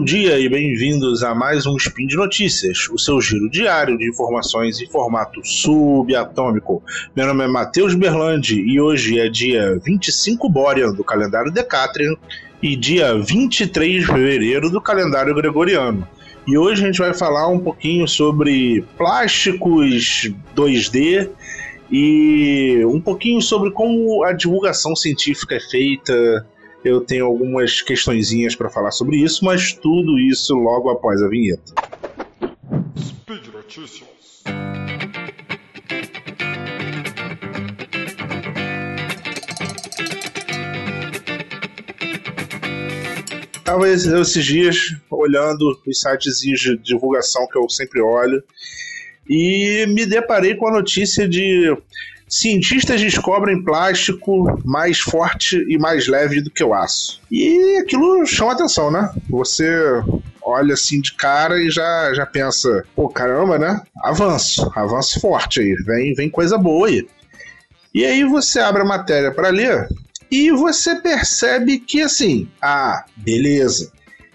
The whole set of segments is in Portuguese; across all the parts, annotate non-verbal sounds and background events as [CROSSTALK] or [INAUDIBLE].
Bom dia e bem-vindos a mais um Spin de Notícias, o seu giro diário de informações em formato subatômico. Meu nome é Matheus Berlandi e hoje é dia 25 Borean do calendário Decatrian e dia 23 de fevereiro do calendário Gregoriano. E hoje a gente vai falar um pouquinho sobre plásticos 2D e um pouquinho sobre como a divulgação científica é feita. Eu tenho algumas questõezinhas para falar sobre isso, mas tudo isso logo após a vinheta. Speed Notícias. Estava esses dias olhando os sites de divulgação que eu sempre olho e me deparei com a notícia de cientistas descobrem plástico mais forte e mais leve do que o aço. E aquilo chama atenção, né? Você olha assim de cara e já, já pensa, pô, caramba, né? Avanço, avanço forte aí, vem, vem coisa boa aí. E aí você abre a matéria para ler e você percebe que assim, ah, beleza,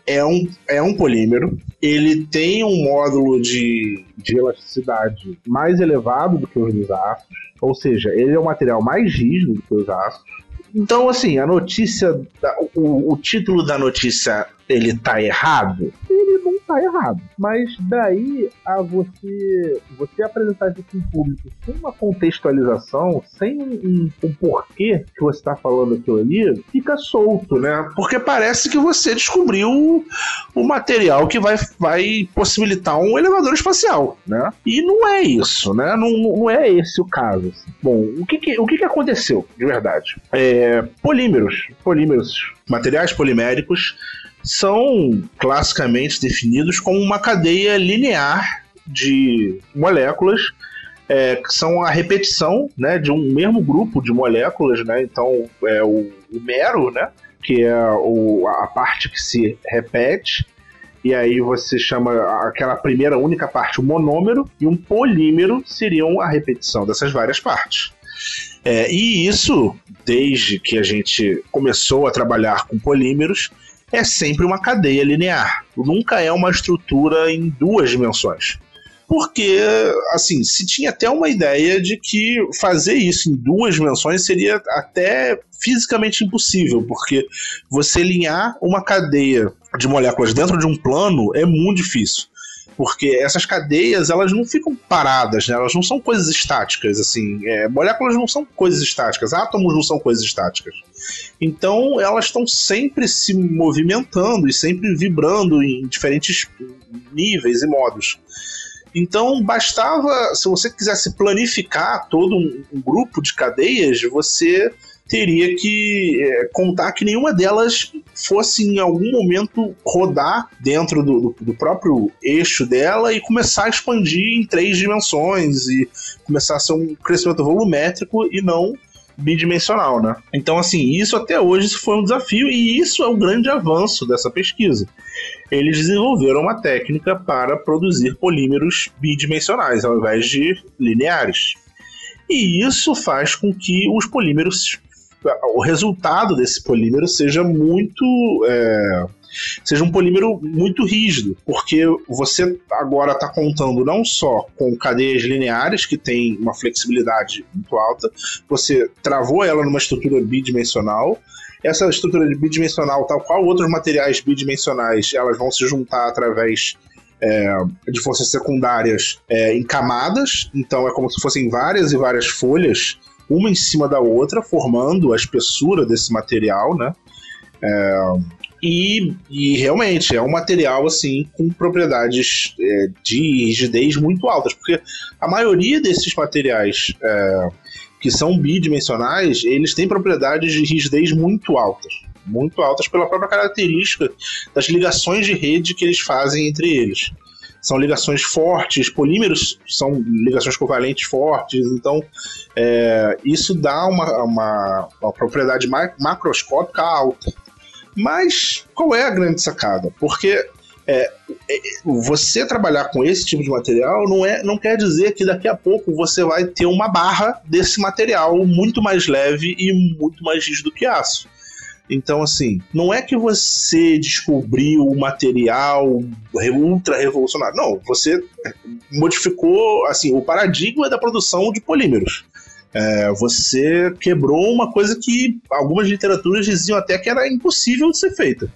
é um, é um polímero, ele tem um módulo de, de elasticidade mais elevado do que os aços, ou seja, ele é um material mais rígido do que os aços. Então, assim, a notícia, o, o título da notícia, ele tá errado? Ele não tá errado. Mas daí a você você apresentar isso em público sem uma contextualização, sem um, um porquê que você está falando aquilo ali, fica solto, né? Porque parece que você descobriu o material que vai, vai possibilitar um elevador espacial, né? E não é isso, né? Não, não é esse o caso. Assim. Bom, o que, que o que, que aconteceu de verdade? É, polímeros, polímeros, materiais poliméricos são classicamente definidos como uma cadeia linear de moléculas é, que são a repetição né, de um mesmo grupo de moléculas, né? Então, é o, o mero, né? Que é o, a parte que se repete, e aí você chama aquela primeira única parte o monômero, e um polímero seriam a repetição dessas várias partes. É, e isso, desde que a gente começou a trabalhar com polímeros, é sempre uma cadeia linear. Nunca é uma estrutura em duas dimensões. Porque, assim, se tinha até uma ideia de que fazer isso em duas dimensões seria até fisicamente impossível, porque você alinhar uma cadeia de moléculas dentro de um plano é muito difícil porque essas cadeias elas não ficam paradas, né? elas não são coisas estáticas, assim, é, moléculas não são coisas estáticas, átomos não são coisas estáticas. Então elas estão sempre se movimentando e sempre vibrando em diferentes níveis e modos. Então bastava, se você quisesse planificar todo um, um grupo de cadeias, você teria que é, contar que nenhuma delas fosse em algum momento rodar dentro do, do, do, próprio eixo dela e começar a expandir em três dimensões e começar a ser um crescimento volumétrico e não bidimensional, né? Então, assim, isso até hoje foi um desafio e isso é o grande avanço dessa pesquisa. Eles desenvolveram uma técnica para produzir polímeros bidimensionais ao invés de lineares. E isso faz com que os polímeros o resultado desse polímero seja muito. É, seja um polímero muito rígido, porque você agora está contando não só com cadeias lineares, que tem uma flexibilidade muito alta, você travou ela numa estrutura bidimensional. Essa estrutura bidimensional, tal qual outros materiais bidimensionais, elas vão se juntar através é, de forças secundárias é, em camadas, então é como se fossem várias e várias folhas uma em cima da outra, formando a espessura desse material, né? É, e, e, realmente é um material assim com propriedades é, de rigidez muito altas, porque a maioria desses materiais é, que são bidimensionais, eles têm propriedades de rigidez muito altas, muito altas pela própria característica das ligações de rede que eles fazem entre eles são ligações fortes, polímeros são ligações covalentes fortes, então é, isso dá uma, uma, uma propriedade macroscópica alta. Mas qual é a grande sacada? Porque é, é, você trabalhar com esse tipo de material não, é, não quer dizer que daqui a pouco você vai ter uma barra desse material muito mais leve e muito mais rígido que aço. Então, assim, não é que você descobriu o material ultra revolucionário. Não, você modificou assim o paradigma da produção de polímeros. É, você quebrou uma coisa que algumas literaturas diziam até que era impossível de ser feita.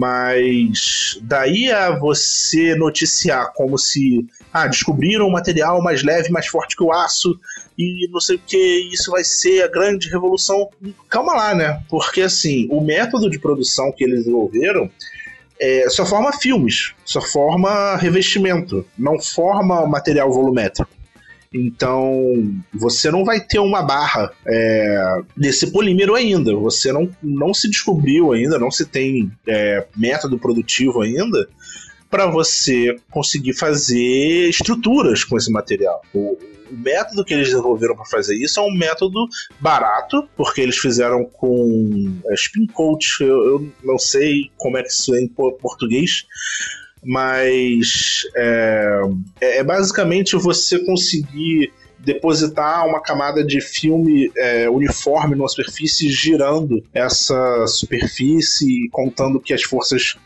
Mas daí a você noticiar como se ah, descobriram um material mais leve, mais forte que o aço e não sei o que, isso vai ser a grande revolução. Calma lá, né? Porque assim, o método de produção que eles desenvolveram é, só forma filmes, só forma revestimento, não forma material volumétrico. Então, você não vai ter uma barra é, desse polímero ainda. Você não, não se descobriu ainda, não se tem é, método produtivo ainda para você conseguir fazer estruturas com esse material. O, o método que eles desenvolveram para fazer isso é um método barato, porque eles fizeram com é, spin coat. Eu, eu, não sei como é que isso é em português, mas é, é, é basicamente você conseguir depositar uma camada de filme é, uniforme numa superfície, girando essa superfície, contando que as forças.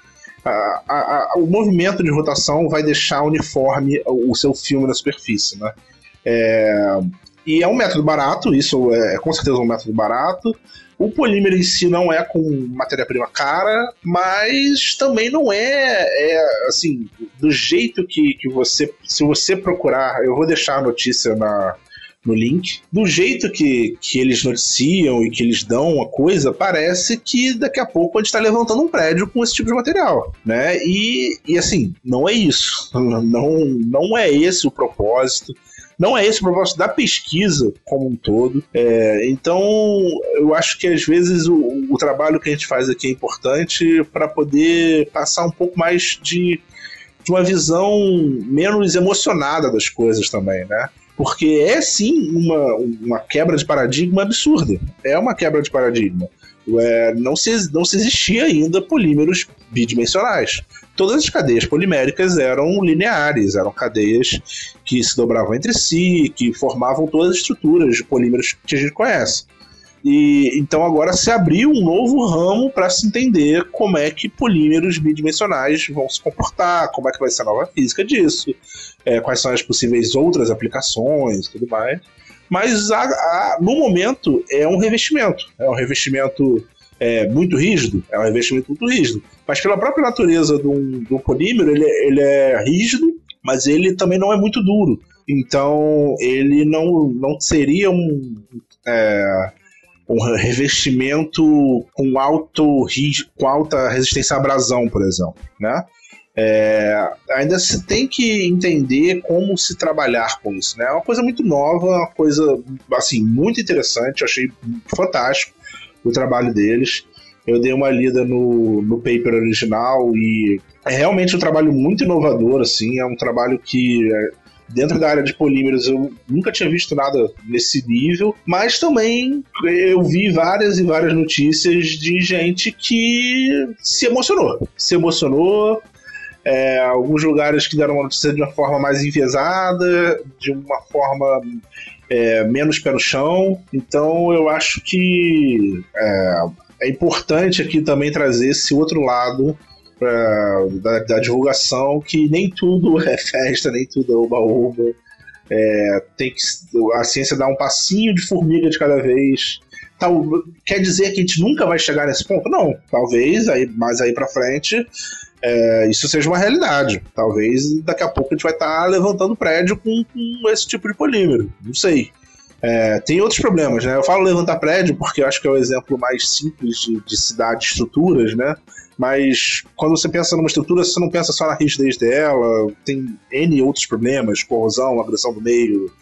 A, a, a, o movimento de rotação vai deixar uniforme o seu filme na superfície, né? É, e é um método barato, isso é com certeza um método barato. O polímero em si não é com matéria-prima cara, mas também não é, é, assim, do jeito que, que você. Se você procurar, eu vou deixar a notícia na, no link. Do jeito que, que eles noticiam e que eles dão a coisa, parece que daqui a pouco a gente está levantando um prédio com esse tipo de material, né? E, e assim, não é isso. [LAUGHS] Não, não é esse o propósito. Não é esse o propósito da pesquisa como um todo. É, então, eu acho que às vezes o, o trabalho que a gente faz aqui é importante para poder passar um pouco mais de, de uma visão menos emocionada das coisas também, né? Porque é sim uma, uma quebra de paradigma absurda. É uma quebra de paradigma. É, não, se, não se existia ainda polímeros bidimensionais todas as cadeias poliméricas eram lineares, eram cadeias que se dobravam entre si, que formavam todas as estruturas de polímeros que a gente conhece. E então agora se abriu um novo ramo para se entender como é que polímeros bidimensionais vão se comportar, como é que vai ser a nova física disso, é, quais são as possíveis outras aplicações, tudo mais. Mas a, a, no momento é um revestimento, é um revestimento é, muito rígido, é um revestimento muito rígido. Mas pela própria natureza do, do polímero, ele, ele é rígido, mas ele também não é muito duro. Então ele não, não seria um, é, um revestimento com, alto, com alta resistência à abrasão, por exemplo. Né? É, ainda se tem que entender como se trabalhar com isso. Né? É uma coisa muito nova, uma coisa assim, muito interessante, eu achei fantástico o trabalho deles. Eu dei uma lida no, no paper original e é realmente um trabalho muito inovador, assim, é um trabalho que é, dentro da área de polímeros eu nunca tinha visto nada nesse nível, mas também eu vi várias e várias notícias de gente que se emocionou. Se emocionou, é, alguns lugares que deram uma notícia de uma forma mais enviesada, de uma forma é, menos pé no chão. Então eu acho que é, é importante aqui também trazer esse outro lado pra, da, da, divulgação, que nem tudo [LAUGHS] é festa, nem tudo é oba-oba. É, tem que, a ciência dá um passinho de formiga de cada vez. Quer dizer que a gente nunca vai chegar nesse ponto? Não, talvez, aí, mais aí para frente, é, isso seja uma realidade. Talvez daqui a pouco a gente vai estar tá levantando prédio com, com esse tipo de polímero. Não sei. É, tem outros problemas, né? Eu falo levantar prédio porque eu acho que é o exemplo mais simples de, de cidade, estruturas, né? Mas quando você pensa numa estrutura, você não pensa só na rigidez dela, tem N outros problemas, corrosão, agressão do meio,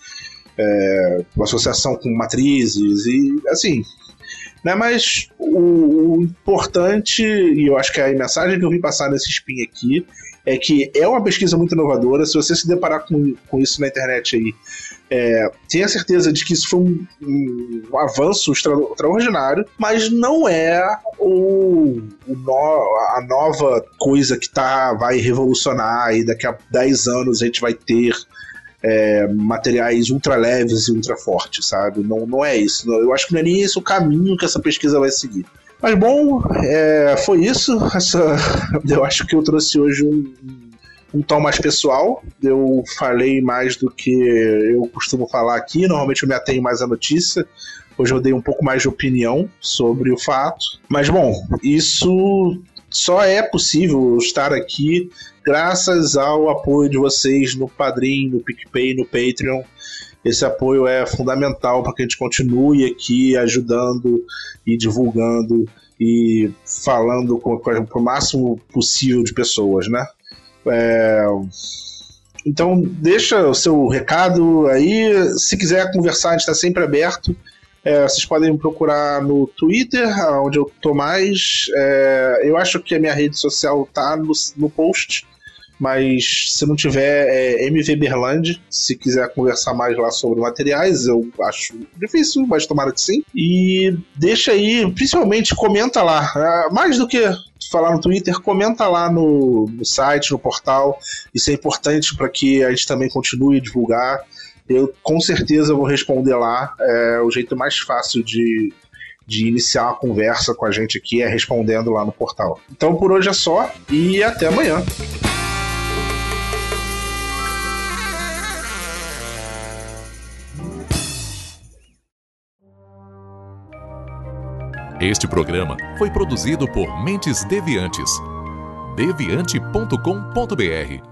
é, associação com matrizes e assim. Né? Mas o, o importante, e eu acho que é a mensagem que eu vim passar nesse spin aqui, é que é uma pesquisa muito inovadora. Se você se deparar com, com isso na internet aí, é, tenha certeza de que isso foi um, um, avanço extraordinário, mas não é o, o no, a nova coisa que tá, vai revolucionar e daqui a 10 anos a gente vai ter é, materiais ultra leves e ultra fortes, sabe? Não, não é isso. Eu acho que não é nem esse o caminho que essa pesquisa vai seguir. Mas bom, é, foi isso. Essa, [LAUGHS] eu acho que eu trouxe hoje um, um tom mais pessoal. Eu falei mais do que eu costumo falar aqui. Normalmente eu me atenho mais à notícia. Hoje eu dei um pouco mais de opinião sobre o fato. Mas bom, isso só é possível estar aqui graças ao apoio de vocês no Padrim, no PicPay, no Patreon. Esse apoio é fundamental para que a gente continue aqui ajudando e divulgando e falando com, com o máximo possível de pessoas, né? É... Então, deixa o seu recado aí. Se quiser conversar, a gente está sempre aberto. É, vocês podem me procurar no Twitter, onde eu tô mais. É, eu acho que a minha rede social tá no, no post mas se não tiver é MV Berland, se quiser conversar mais lá sobre materiais, eu acho difícil, mas tomara que sim. E deixa aí, principalmente comenta lá, é, mais do que falar no Twitter, comenta lá no, no site, no portal. Isso é importante para que a gente também continue a divulgar. Eu com certeza vou responder lá. É o jeito mais fácil de, de iniciar uma conversa com a gente aqui é respondendo lá no portal. Então por hoje é só e até amanhã. Este programa foi produzido por Mentes Deviantes. deviante.com.br.